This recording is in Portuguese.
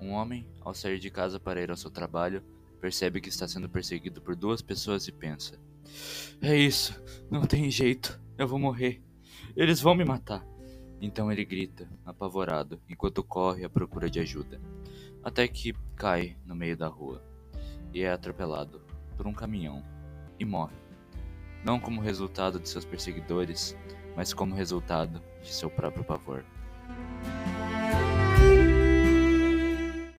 Um homem, ao sair de casa para ir ao seu trabalho, percebe que está sendo perseguido por duas pessoas e pensa: É isso, não tem jeito, eu vou morrer. Eles vão me matar. Então ele grita, apavorado, enquanto corre à procura de ajuda, até que cai no meio da rua e é atropelado por um caminhão e morre. Não como resultado de seus perseguidores, mas como resultado de seu próprio pavor.